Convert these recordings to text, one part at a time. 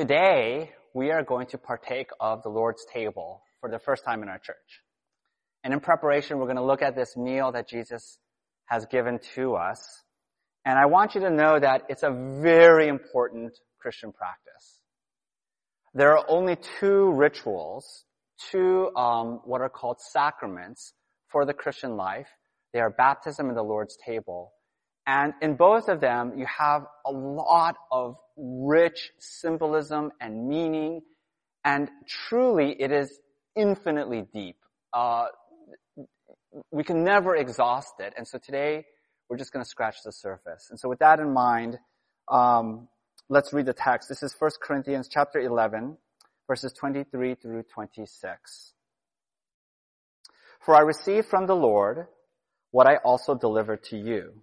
Today, we are going to partake of the Lord's table for the first time in our church. And in preparation, we're going to look at this meal that Jesus has given to us. And I want you to know that it's a very important Christian practice. There are only two rituals, two um, what are called sacraments for the Christian life. They are baptism and the Lord's table. And in both of them, you have a lot of rich symbolism and meaning, and truly it is infinitely deep. Uh, we can never exhaust it. And so today, we're just going to scratch the surface. And so with that in mind, um, let's read the text. This is 1 Corinthians chapter 11, verses 23 through 26. For I received from the Lord what I also delivered to you.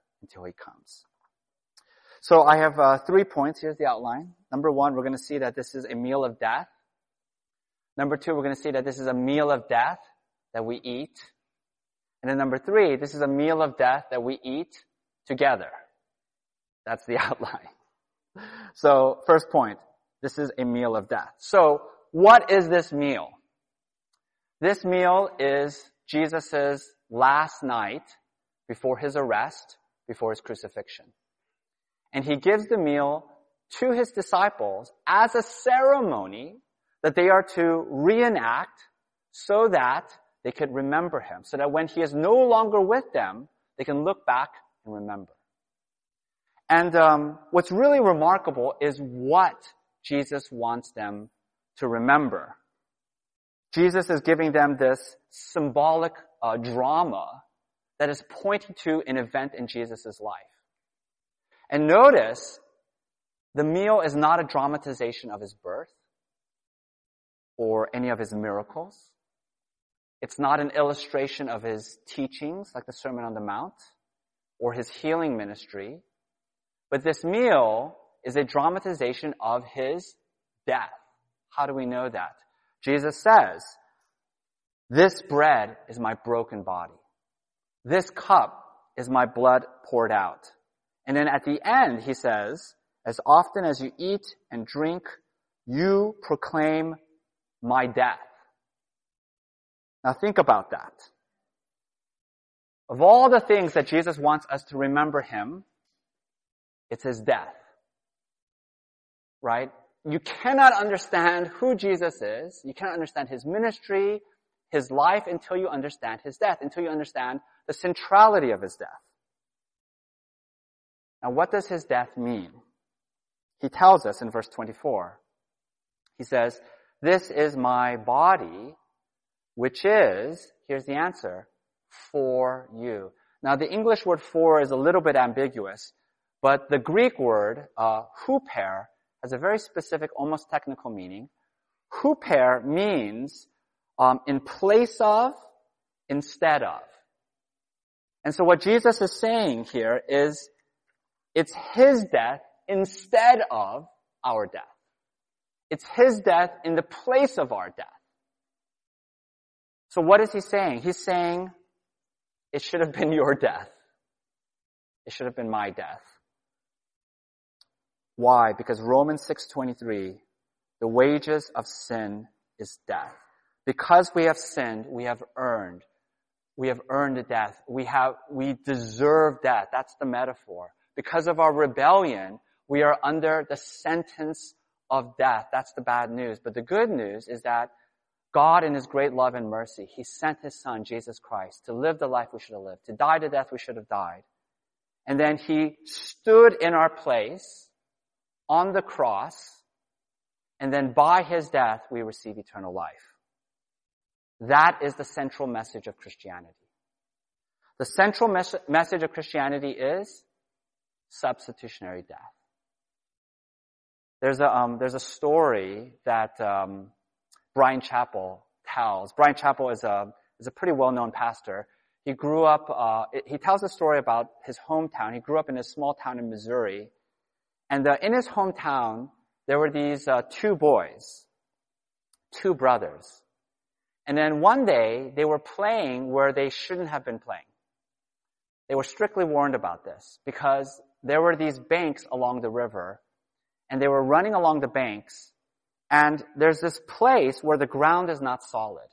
until he comes. So I have uh, three points. Here's the outline. Number one, we're going to see that this is a meal of death. Number two, we're going to see that this is a meal of death that we eat. And then number three, this is a meal of death that we eat together. That's the outline. So first point, this is a meal of death. So what is this meal? This meal is Jesus' last night before his arrest, before his crucifixion. And he gives the meal to his disciples as a ceremony that they are to reenact so that they could remember him. So that when he is no longer with them, they can look back and remember. And um, what's really remarkable is what Jesus wants them to remember. Jesus is giving them this symbolic uh, drama that is pointing to an event in Jesus' life. And notice, the meal is not a dramatization of his birth or any of his miracles. It's not an illustration of his teachings like the Sermon on the Mount or his healing ministry. But this meal is a dramatization of his death. How do we know that? Jesus says, this bread is my broken body. This cup is my blood poured out. And then at the end, he says, as often as you eat and drink, you proclaim my death. Now think about that. Of all the things that Jesus wants us to remember him, it's his death. Right? You cannot understand who Jesus is. You cannot understand his ministry, his life until you understand his death, until you understand the centrality of his death. Now what does his death mean? He tells us in verse 24. He says, this is my body, which is, here's the answer, for you. Now the English word for is a little bit ambiguous, but the Greek word, uh, huper, has a very specific, almost technical meaning. Huper means um, in place of, instead of. And so what Jesus is saying here is it's his death instead of our death. It's his death in the place of our death. So what is he saying? He's saying it should have been your death. It should have been my death. Why? Because Romans 6:23, the wages of sin is death. Because we have sinned, we have earned. We have earned death. We have, we deserve death. That's the metaphor. Because of our rebellion, we are under the sentence of death. That's the bad news. But the good news is that God in His great love and mercy, He sent His Son, Jesus Christ, to live the life we should have lived, to die the death we should have died. And then He stood in our place on the cross, and then by His death we receive eternal life. That is the central message of Christianity. The central mes- message of Christianity is substitutionary death. There's a, um, there's a story that um, Bryan Chapell tells. Bryan Chapell is a, is a pretty well-known pastor. He grew up, uh, he tells a story about his hometown. He grew up in a small town in Missouri. And uh, in his hometown, there were these uh, two boys, two brothers. And then one day, they were playing where they shouldn't have been playing. They were strictly warned about this because there were these banks along the river and they were running along the banks and there's this place where the ground is not solid,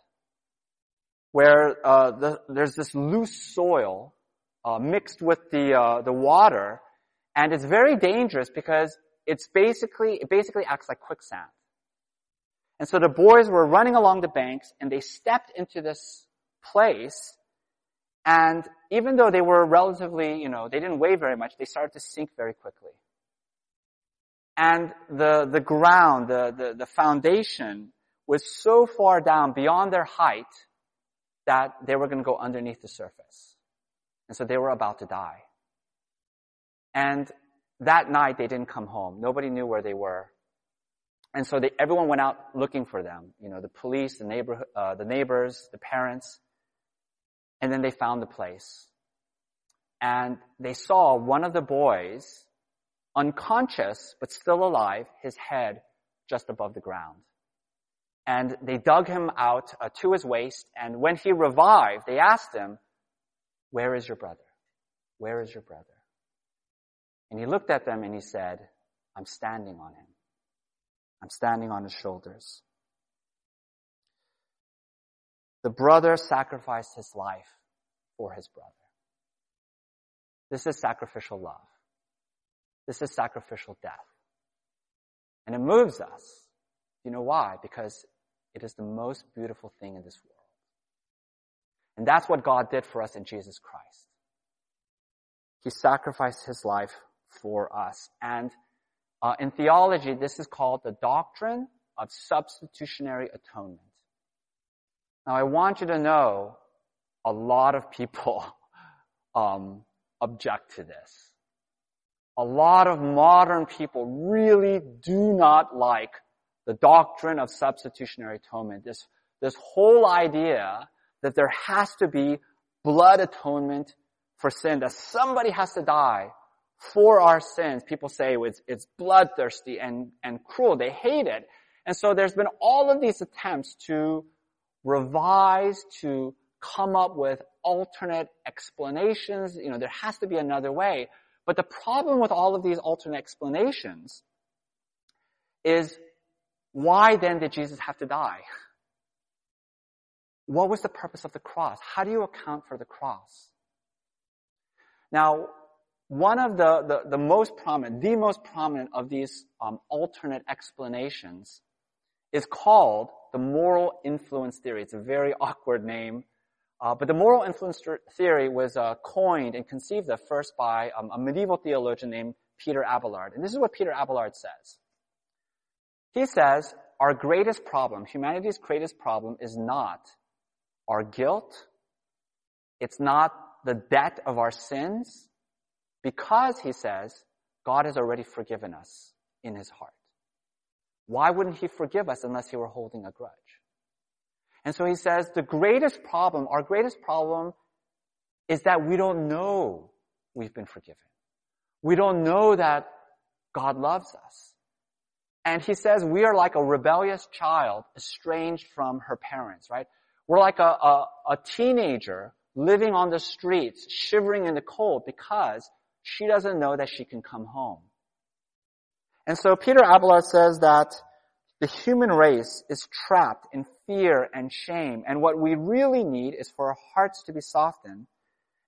where uh, the, there's this loose soil uh, mixed with the uh, the water, and it's very dangerous because it's basically it basically acts like quicksand. And so the boys were running along the banks, and they stepped into this place, and even though they were relatively, you know, they didn't weigh very much, they started to sink very quickly and the, the ground, the, the, the foundation was so far down beyond their height that they were going to go underneath the surface. And so they were about to die. And that night they didn't come home. Nobody knew where they were. And so they, everyone went out looking for them. You know, the police, the neighbor, uh, the neighbors, the parents. And then they found the place. And they saw one of the boys unconscious, but still alive, his head just above the ground. And they dug him out uh, to his waist, and when he revived, they asked him, where is your brother? Where is your brother? And he looked at them and he said, I'm standing on him. I'm standing on his shoulders. The brother sacrificed his life for his brother. This is sacrificial love. This is sacrificial death. And it moves us. You know why? Because it is the most beautiful thing in this world. And that's what God did for us in Jesus Christ. He sacrificed his life for us. And uh, in theology, this is called the doctrine of substitutionary atonement. Now, I want you to know a lot of people um, object to this a lot of modern people really do not like the doctrine of substitutionary atonement. This, this whole idea that there has to be blood atonement for sin, that somebody has to die for our sins. People say it's, it's bloodthirsty and, and cruel. They hate it. And so there's been all of these attempts to revise, to come up with alternate explanations. You know, there has to be another way. But the problem with all of these alternate explanations is why then did Jesus have to die? What was the purpose of the cross? How do you account for the cross? Now, one of the, the, the most prominent, the most prominent of these um, alternate explanations is called the moral influence theory. It's a very awkward name. Uh, but the moral influence theory was uh, coined and conceived of first by um, a medieval theologian named Peter Abelard. And this is what Peter Abelard says. He says, our greatest problem, humanity's greatest problem is not our guilt. It's not the debt of our sins. Because, he says, God has already forgiven us in his heart. Why wouldn't he forgive us unless he were holding a grudge? And so he says the greatest problem, our greatest problem is that we don't know we've been forgiven. We don't know that God loves us. And he says we are like a rebellious child estranged from her parents, right? We're like a, a, a teenager living on the streets, shivering in the cold because she doesn't know that she can come home. And so Peter Abelard says that the human race is trapped in fear and shame, and what we really need is for our hearts to be softened.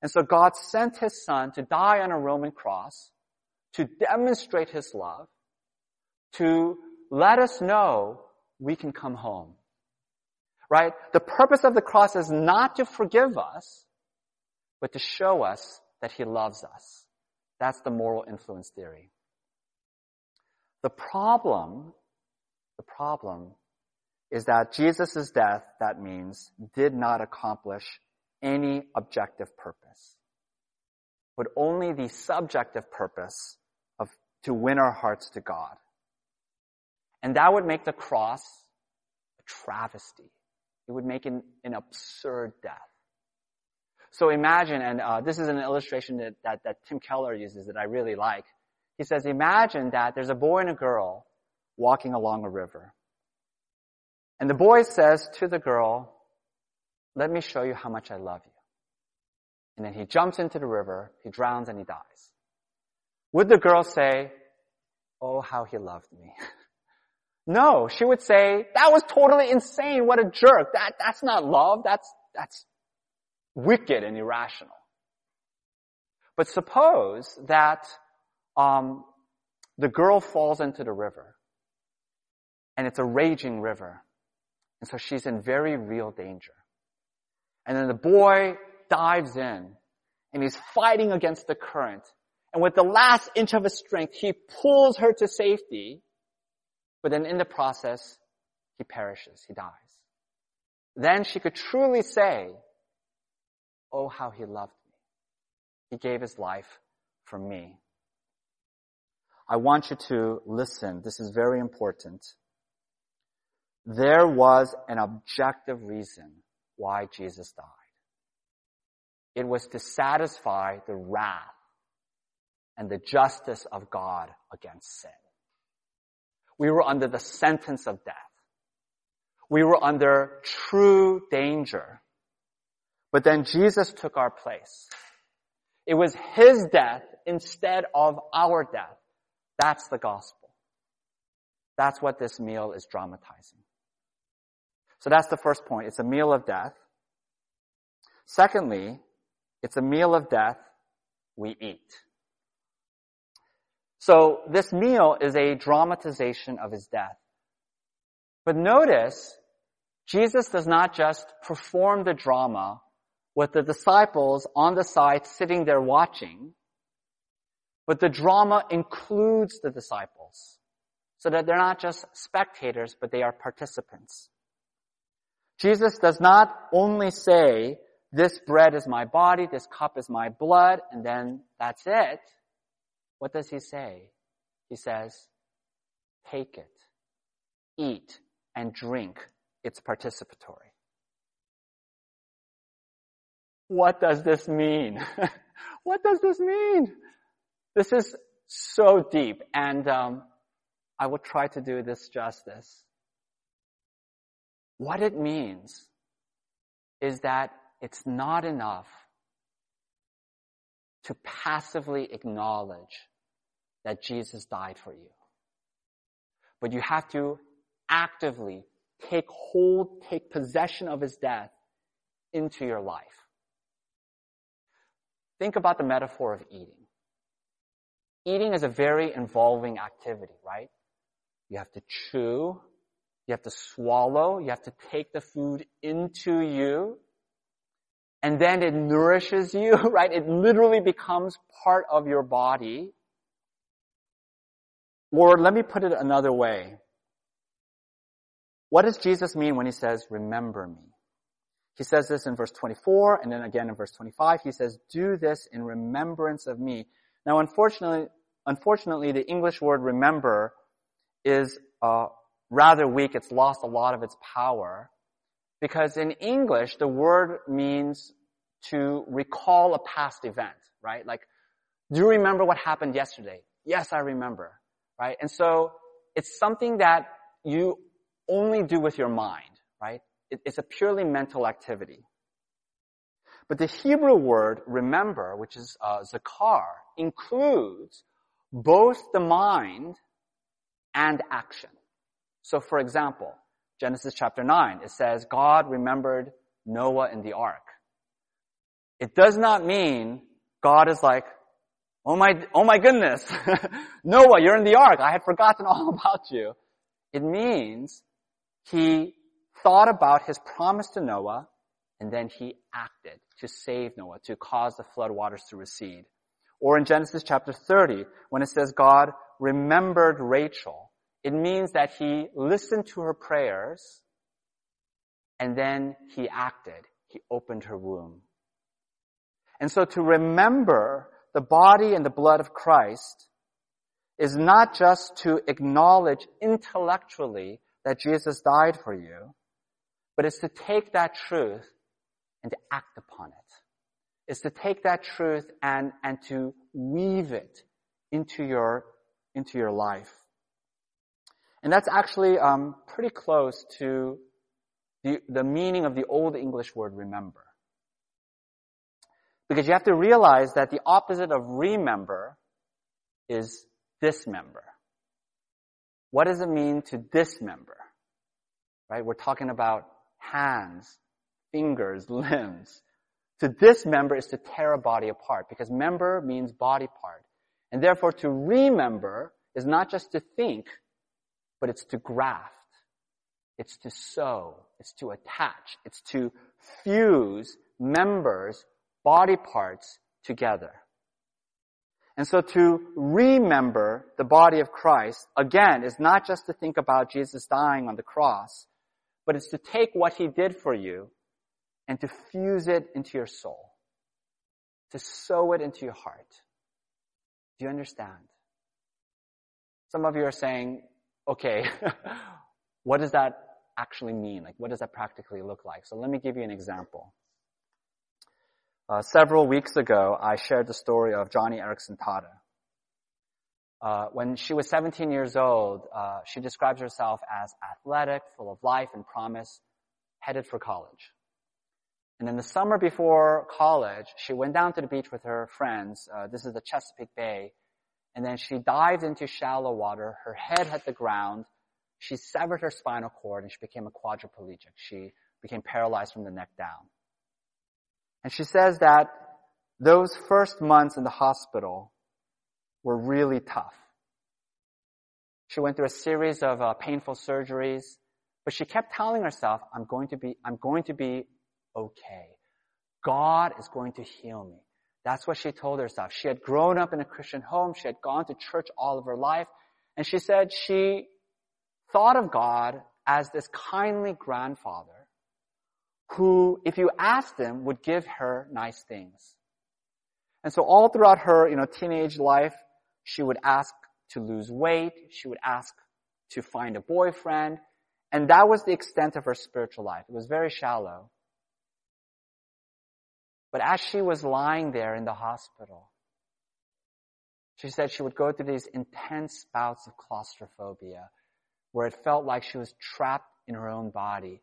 And so God sent His Son to die on a Roman cross to demonstrate His love, to let us know we can come home. Right? The purpose of the cross is not to forgive us, but to show us that He loves us. That's the moral influence theory. The problem the problem is that Jesus' death, that means, did not accomplish any objective purpose, but only the subjective purpose of to win our hearts to God. And that would make the cross a travesty. It would make an, an absurd death. So imagine, and uh, this is an illustration that, that, that Tim Keller uses that I really like. He says, imagine that there's a boy and a girl walking along a river. And the boy says to the girl, let me show you how much I love you. And then he jumps into the river, he drowns and he dies. Would the girl say, oh, how he loved me? no, she would say, that was totally insane. What a jerk. That, that's not love. That's, that's wicked and irrational. But suppose that um, the girl falls into the river, and it's a raging river, and so she's in very real danger. And then the boy dives in, and he's fighting against the current, and with the last inch of his strength, he pulls her to safety, but then in the process, he perishes, he dies. Then she could truly say, Oh, how he loved me. He gave his life for me. I want you to listen. This is very important. There was an objective reason why Jesus died. It was to satisfy the wrath and the justice of God against sin. We were under the sentence of death. We were under true danger. But then Jesus took our place. It was His death instead of our death. That's the gospel. That's what this meal is dramatizing. So that's the first point. It's a meal of death. Secondly, it's a meal of death we eat. So this meal is a dramatization of his death. But notice, Jesus does not just perform the drama with the disciples on the side sitting there watching, but the drama includes the disciples so that they're not just spectators, but they are participants. Jesus does not only say, this bread is my body, this cup is my blood, and then that's it. What does he say? He says, take it, eat, and drink. It's participatory. What does this mean? what does this mean? This is so deep, and um, I will try to do this justice. What it means is that it's not enough to passively acknowledge that Jesus died for you. But you have to actively take hold, take possession of his death into your life. Think about the metaphor of eating. Eating is a very involving activity, right? You have to chew, you have to swallow, you have to take the food into you, and then it nourishes you, right? It literally becomes part of your body. Or let me put it another way. What does Jesus mean when he says, remember me? He says this in verse 24 and then again in verse 25. He says, do this in remembrance of me. Now, unfortunately, unfortunately, the English word remember is uh, rather weak. It's lost a lot of its power. Because in English, the word means to recall a past event, right? Like, do you remember what happened yesterday? Yes, I remember, right? And so it's something that you only do with your mind, right? It's a purely mental activity. But the Hebrew word remember, which is uh, zakar, includes both the mind and action. So for example, Genesis chapter 9, it says God remembered Noah in the ark. It does not mean God is like, oh my, oh my goodness, Noah, you're in the ark. I had forgotten all about you. It means he thought about his promise to Noah and then he acted to save Noah, to cause the flood waters to recede. Or in Genesis chapter 30, when it says God remembered Rachel, it means that he listened to her prayers and then he acted. He opened her womb. And so to remember the body and the blood of Christ is not just to acknowledge intellectually that Jesus died for you, but it's to take that truth and to act upon it. It's to take that truth and, and to weave it into your, into your life. And that's actually um, pretty close to the, the meaning of the Old English word remember. Because you have to realize that the opposite of remember is dismember. What does it mean to dismember? Right? We're talking about hands, fingers, limbs. To dismember is to tear a body apart because member means body part. And therefore to remember is not just to think, but it's to graft. It's to sew. It's to attach. It's to fuse members, body parts together. And so to remember the body of Christ, again, is not just to think about Jesus dying on the cross, but it's to take what he did for you and to fuse it into your soul, to sew it into your heart. Do you understand? Some of you are saying, okay, what does that actually mean? Like, what does that practically look like? So let me give you an example. Uh, several weeks ago, I shared the story of Joni Eareckson Tada. Uh, when she was 17 years old, uh, she describes herself as athletic, full of life and promise, headed for college. And in the summer before college, she went down to the beach with her friends. Uh, this is the Chesapeake Bay. And then she dived into shallow water. Her head hit the ground. She severed her spinal cord and she became a quadriplegic. She became paralyzed from the neck down. And she says that those first months in the hospital were really tough. She went through a series of uh, painful surgeries, but she kept telling herself, I'm going to be, I'm going to be okay. God is going to heal me. That's what she told herself. She had grown up in a Christian home. She had gone to church all of her life. And she said she thought of God as this kindly grandfather who, if you asked him, would give her nice things. And so all throughout her, you know, teenage life, she would ask to lose weight. She would ask to find a boyfriend. And that was the extent of her spiritual life. It was very shallow. But as she was lying there in the hospital, she said she would go through these intense bouts of claustrophobia where it felt like she was trapped in her own body.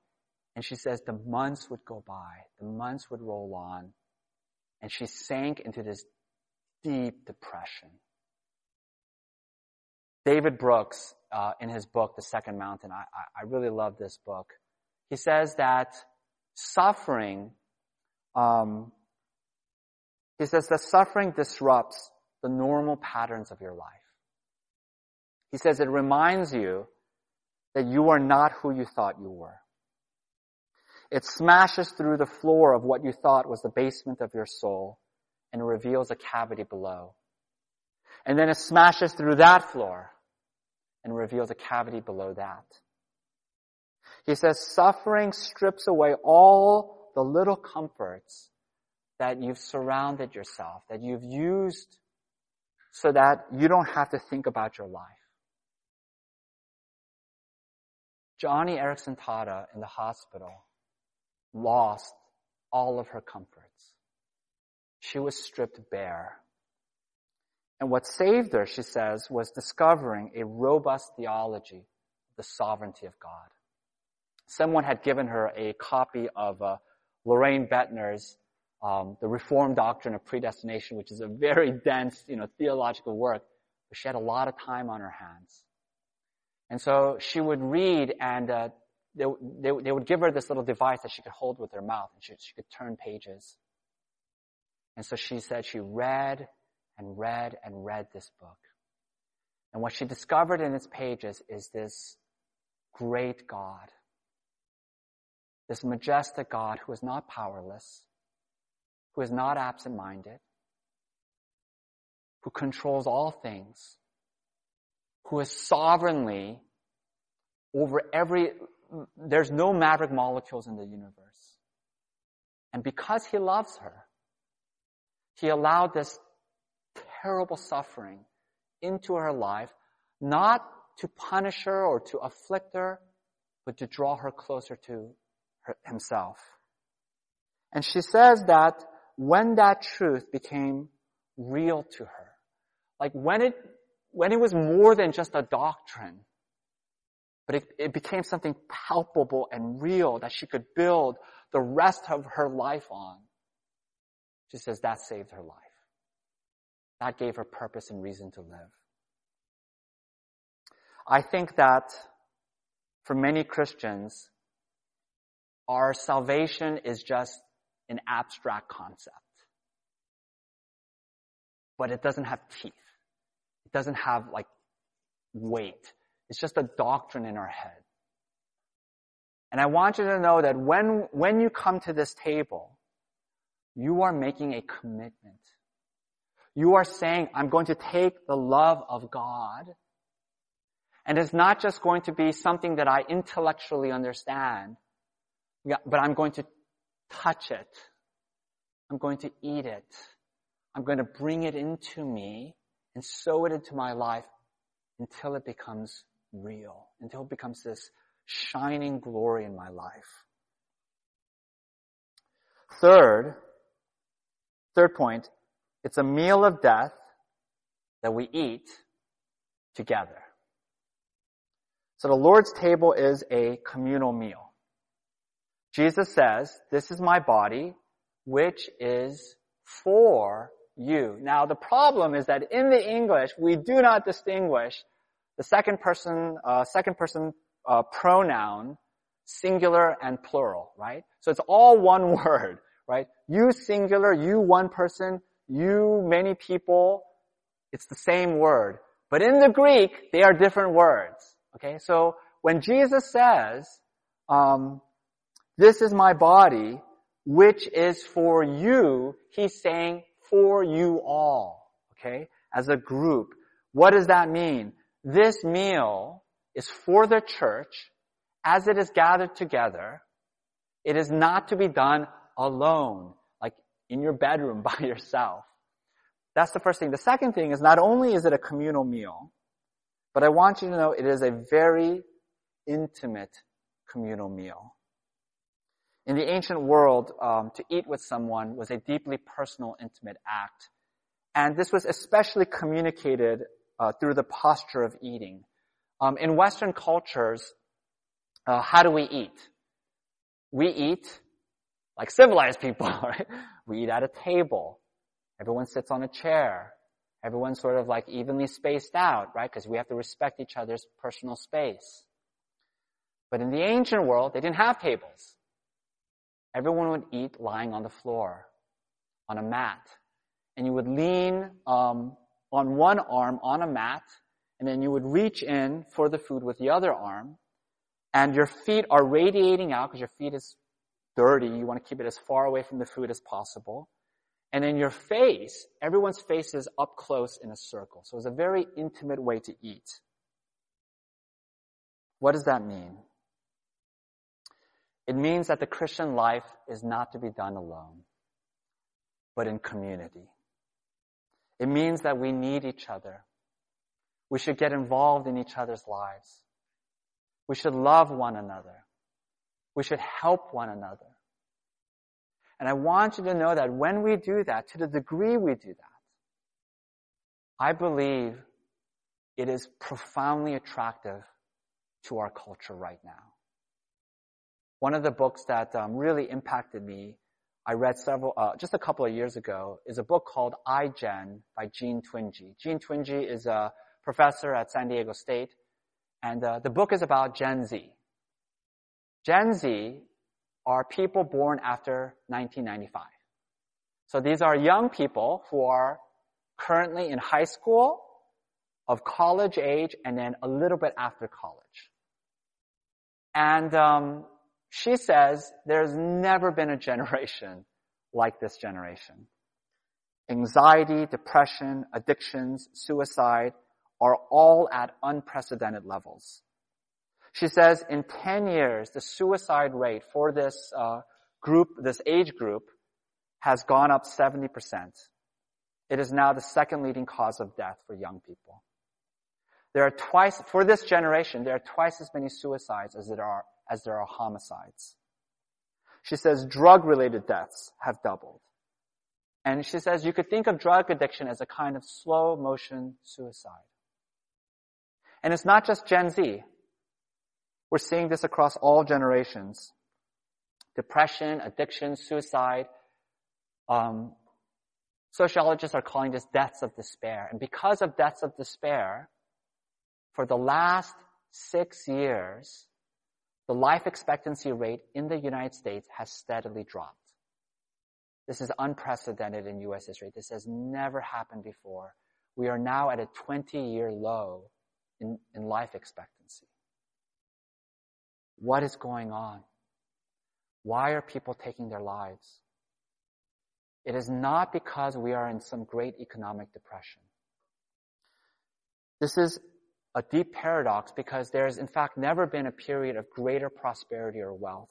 And she says the months would go by, the months would roll on, and she sank into this deep depression. David Brooks, uh, in his book, The Second Mountain, I, I really love this book. He says that suffering, um, he says that suffering disrupts the normal patterns of your life. He says it reminds you that you are not who you thought you were. It smashes through the floor of what you thought was the basement of your soul and reveals a cavity below. And then it smashes through that floor and reveals a cavity below that. He says suffering strips away all the little comforts that you've surrounded yourself, that you've used so that you don't have to think about your life. Joni Eareckson Tada in the hospital lost all of her comforts. She was stripped bare. And what saved her, she says, was discovering a robust theology the sovereignty of God. Someone had given her a copy of uh, Loraine Boettner's um, The Reformed Doctrine of Predestination, which is a very dense, you know, theological work, but she had a lot of time on her hands. And so she would read and uh, they, they, they would give her this little device that she could hold with her mouth and she, she could turn pages. And so she said she read and read and read this book. And what she discovered in its pages is this great God. This majestic God who is not powerless, who is not absent-minded, who controls all things, who is sovereignly over every there's no maverick molecules in the universe. And because he loves her, he allowed this terrible suffering into her life, not to punish her or to afflict her, but to draw her closer to her, himself. And she says that when that truth became real to her, like when it, when it was more than just a doctrine, but it, it became something palpable and real that she could build the rest of her life on. She says that saved her life. That gave her purpose and reason to live. I think that for many Christians, our salvation is just an abstract concept. But it doesn't have teeth. It doesn't have like weight. It's just a doctrine in our head. And I want you to know that when, when you come to this table, you are making a commitment. You are saying, I'm going to take the love of God and it's not just going to be something that I intellectually understand, but I'm going to touch it. I'm going to eat it. I'm going to bring it into me and sow it into my life until it becomes real, until it becomes this shining glory in my life. Third, third point, it's a meal of death that we eat together. So the Lord's table is a communal meal. Jesus says, this is my body, which is for you. Now the problem is that in the English, we do not distinguish the second person, uh, second person uh, pronoun, singular and plural, right? So it's all one word, right? You singular, you one person, you many people, it's the same word. But in the Greek, they are different words. Okay, so when Jesus says, um, "This is my body, which is for you," he's saying for you all. Okay, as a group. What does that mean? This meal is for the church as it is gathered together. It is not to be done alone, in your bedroom by yourself. That's the first thing. The second thing is not only is it a communal meal, but I want you to know it is a very intimate communal meal. In the ancient world, um, to eat with someone was a deeply personal, intimate act. And this was especially communicated uh, through the posture of eating. Um, in Western cultures, uh, how do we eat? We eat like civilized people, right? We eat at a table. Everyone sits on a chair. Everyone's sort of like evenly spaced out, right? Because we have to respect each other's personal space. But in the ancient world, they didn't have tables. Everyone would eat lying on the floor, on a mat. And you would lean um, on one arm on a mat, and then you would reach in for the food with the other arm. And your feet are radiating out because your feet is dirty. You want to keep it as far away from the food as possible. And in your face, everyone's face is up close in a circle. So it's a very intimate way to eat. What does that mean? It means that the Christian life is not to be done alone, but in community. It means that we need each other. We should get involved in each other's lives. We should love one another. We should help one another. And I want you to know that when we do that, to the degree we do that, I believe it is profoundly attractive to our culture right now. One of the books that um, really impacted me, I read several, uh, just a couple of years ago, is a book called iGen by Jean Twenge. Jean Twenge is a professor at San Diego State, and uh, the book is about Gen Z. Gen Z are people born after 1995. So these are young people who are currently in high school, of college age, and then a little bit after college. And um, she says there's never been a generation like this generation. Anxiety, depression, addictions, suicide are all at unprecedented levels. She says in 10 years, the suicide rate for this uh, group, this age group, has gone up 70%. It is now the second leading cause of death for young people. There are twice, for this generation, there are twice as many suicides as there are, as there are homicides. She says drug related deaths have doubled. And she says you could think of drug addiction as a kind of slow motion suicide. And it's not just Gen Z. We're seeing this across all generations. Depression, addiction, suicide. Um, sociologists are calling this deaths of despair. And because of deaths of despair, for the last six years, the life expectancy rate in the United States has steadily dropped. This is unprecedented in U.S. history. This has never happened before. We are now at a 20 year low in, in life expectancy. What is going on? Why are people taking their lives? It is not because we are in some great economic depression. This is a deep paradox because there has in fact never been a period of greater prosperity or wealth.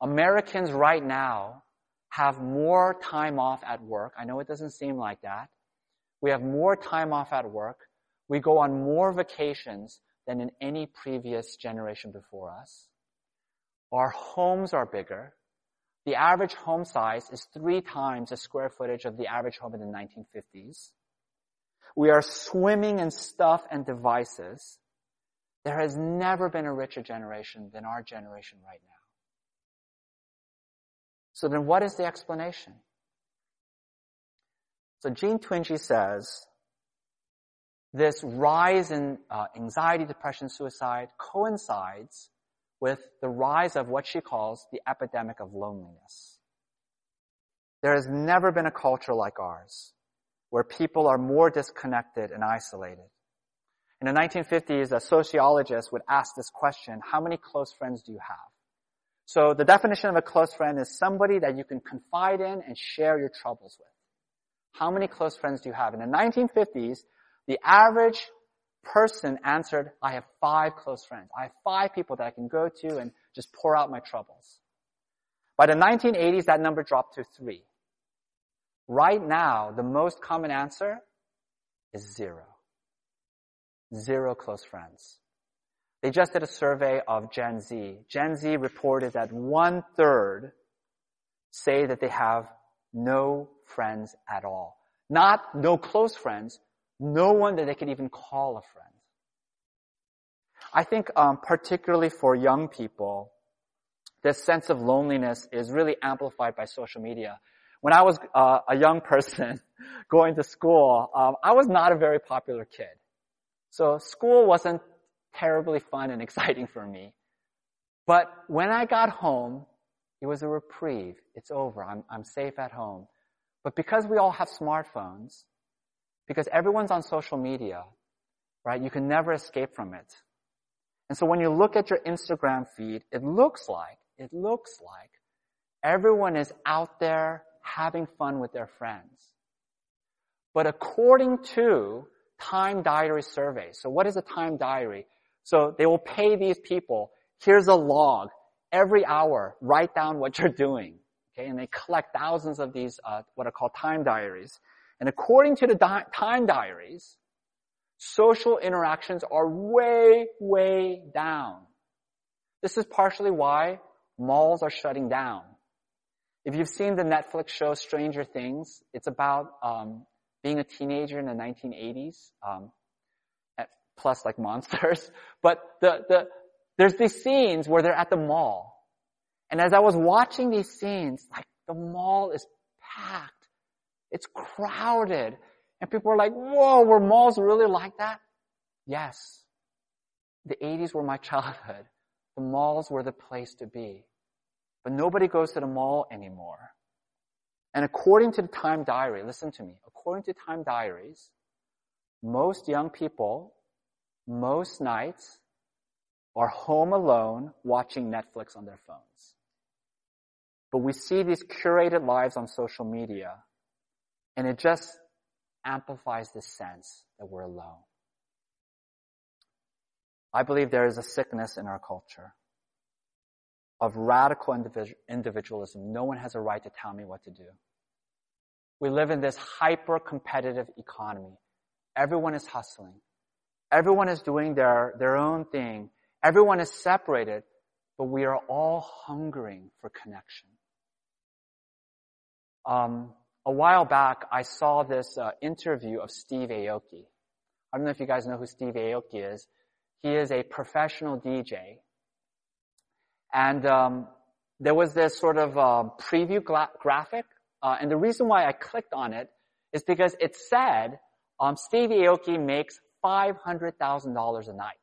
Americans right now have more time off at work. I know it doesn't seem like that. We have more time off at work. We go on more vacations than in any previous generation before us. Our homes are bigger. The average home size is three times the square footage of the average home in the 1950s. We are swimming in stuff and devices. There has never been a richer generation than our generation right now. So then what is the explanation? So Jean Twenge says, this rise in uh, anxiety, depression, suicide coincides with the rise of what she calls the epidemic of loneliness. There has never been a culture like ours where people are more disconnected and isolated. In the 1950s, a sociologist would ask this question, how many close friends do you have? So the definition of a close friend is somebody that you can confide in and share your troubles with. How many close friends do you have? In the 1950s, the average person answered, I have five close friends. I have five people that I can go to and just pour out my troubles. By the 1980s, that number dropped to three. Right now, the most common answer is zero. Zero close friends. They just did a survey of Gen Z. Gen Z reported that one third say that they have no friends at all. Not no close friends, no one that they could even call a friend. I think um, particularly for young people, this sense of loneliness is really amplified by social media. When I was uh, a young person going to school, um, I was not a very popular kid. So school wasn't terribly fun and exciting for me. But when I got home, it was a reprieve. It's over. I'm, I'm safe at home. But because we all have smartphones, because everyone's on social media, right, you can never escape from it. And so when you look at your Instagram feed, it looks like, it looks like everyone is out there having fun with their friends. But according to time diary surveys, so what is a time diary? So they will pay these people, here's a log, every hour, write down what you're doing. Okay, and they collect thousands of these, uh, what are called time diaries. And according to the di- time diaries, social interactions are way, way down. This is partially why malls are shutting down. If you've seen the Netflix show Stranger Things, it's about um, being a teenager in the 1980s, um, plus like monsters. But the, the, there's these scenes where they're at the mall. And as I was watching these scenes, like the mall is packed. It's crowded. And people are like, whoa, were malls really like that? Yes. The 80s were my childhood. The malls were the place to be. But nobody goes to the mall anymore. And according to the Time Diary, listen to me, according to Time Diaries, most young people, most nights, are home alone watching Netflix on their phones. But we see these curated lives on social media, and it just amplifies the sense that we're alone. I believe there is a sickness in our culture of radical individualism. No one has a right to tell me what to do. We live in this hyper competitive economy. Everyone is hustling. Everyone is doing their, their own thing. Everyone is separated, but we are all hungering for connection. Um, a while back, I saw this uh, interview of Steve Aoki. I don't know if you guys know who Steve Aoki is. He is a professional DJ. And um, there was this sort of uh, preview gra- graphic. Uh, and the reason why I clicked on it is because it said um, Steve Aoki makes $500,000 a night.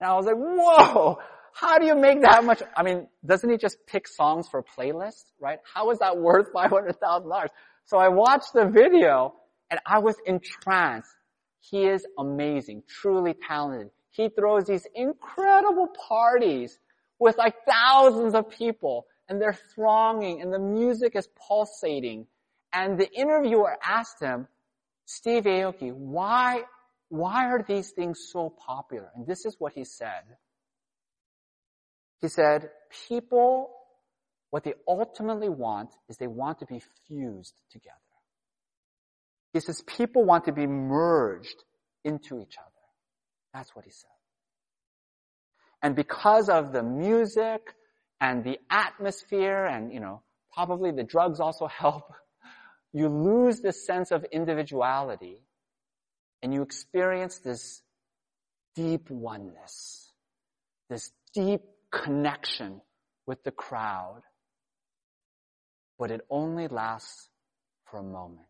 And I was like, whoa, how do you make that much? I mean, doesn't he just pick songs for playlists, right? How is that worth $500,000? So I watched the video and I was entranced. He is amazing, truly talented. He throws these incredible parties with like thousands of people and they're thronging and the music is pulsating. And the interviewer asked him, Steve Aoki, why, why are these things so popular? And this is what he said. He said, people what they ultimately want is they want to be fused together. He says people want to be merged into each other. That's what he said. And because of the music and the atmosphere and, you know, probably the drugs also help, you lose this sense of individuality and you experience this deep oneness, this deep connection with the crowd but it only lasts for a moment.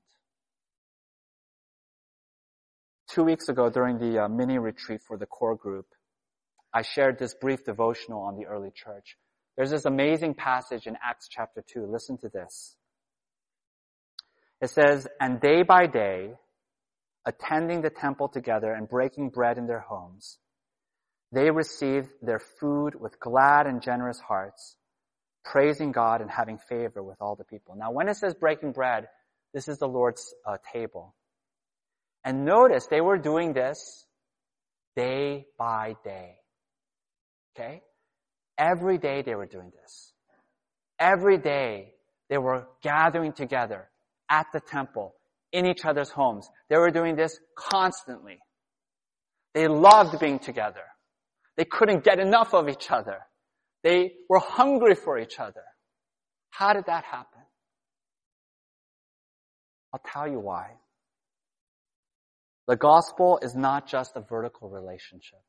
Two weeks ago during the uh, mini retreat for the core group, I shared this brief devotional on the early church. There's this amazing passage in Acts chapter 2. Listen to this. It says, and day by day, attending the temple together and breaking bread in their homes, they received their food with glad and generous hearts, praising God and having favor with all the people. Now, when it says breaking bread, this is the Lord's uh, table. And notice they were doing this day by day. Okay? Every day they were doing this. Every day they were gathering together at the temple, in each other's homes. They were doing this constantly. They loved being together. They couldn't get enough of each other. They were hungry for each other. How did that happen? I'll tell you why. The gospel is not just a vertical relationship.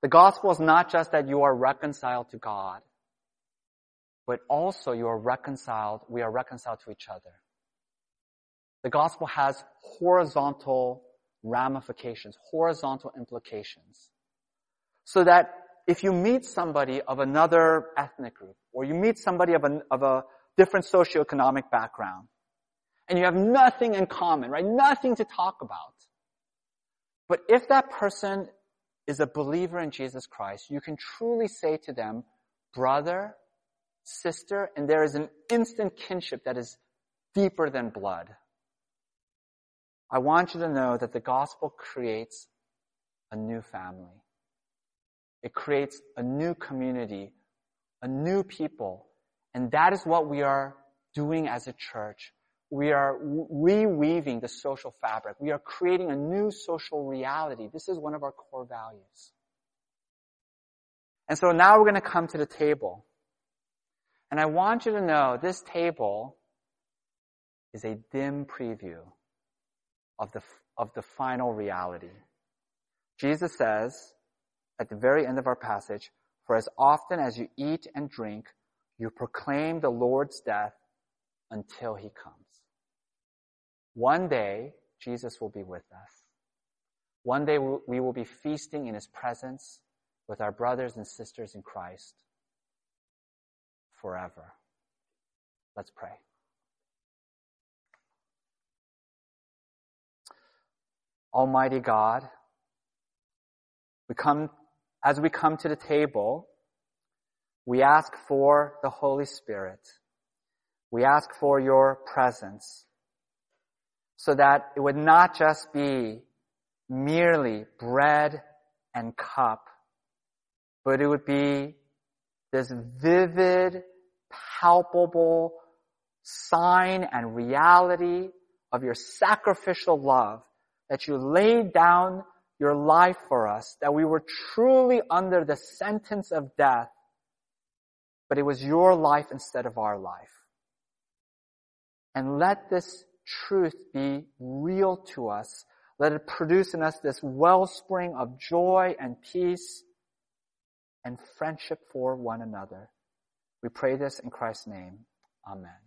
The gospel is not just that you are reconciled to God, but also you are reconciled, we are reconciled to each other. The gospel has horizontal ramifications, horizontal implications. So that if you meet somebody of another ethnic group, or you meet somebody of a, of a different socioeconomic background, and you have nothing in common, right? Nothing to talk about. But if that person is a believer in Jesus Christ, you can truly say to them, brother, sister, and there is an instant kinship that is deeper than blood. I want you to know that the gospel creates a new family. It creates a new community, a new people. And that is what we are doing as a church. We are reweaving the social fabric. We are creating a new social reality. This is one of our core values. And so now we're going to come to the table. And I want you to know this table is a dim preview of the, of the final reality. Jesus says, at the very end of our passage, for as often as you eat and drink, you proclaim the Lord's death until he comes. One day, Jesus will be with us. One day we will be feasting in his presence with our brothers and sisters in Christ forever. Let's pray. Almighty God, we come as we come to the table, we ask for the Holy Spirit. We ask for your presence so that it would not just be merely bread and cup, but it would be this vivid, palpable sign and reality of your sacrificial love that you laid down your life for us, that we were truly under the sentence of death, but it was your life instead of our life. And let this truth be real to us. Let it produce in us this wellspring of joy and peace and friendship for one another. We pray this in Christ's name. Amen.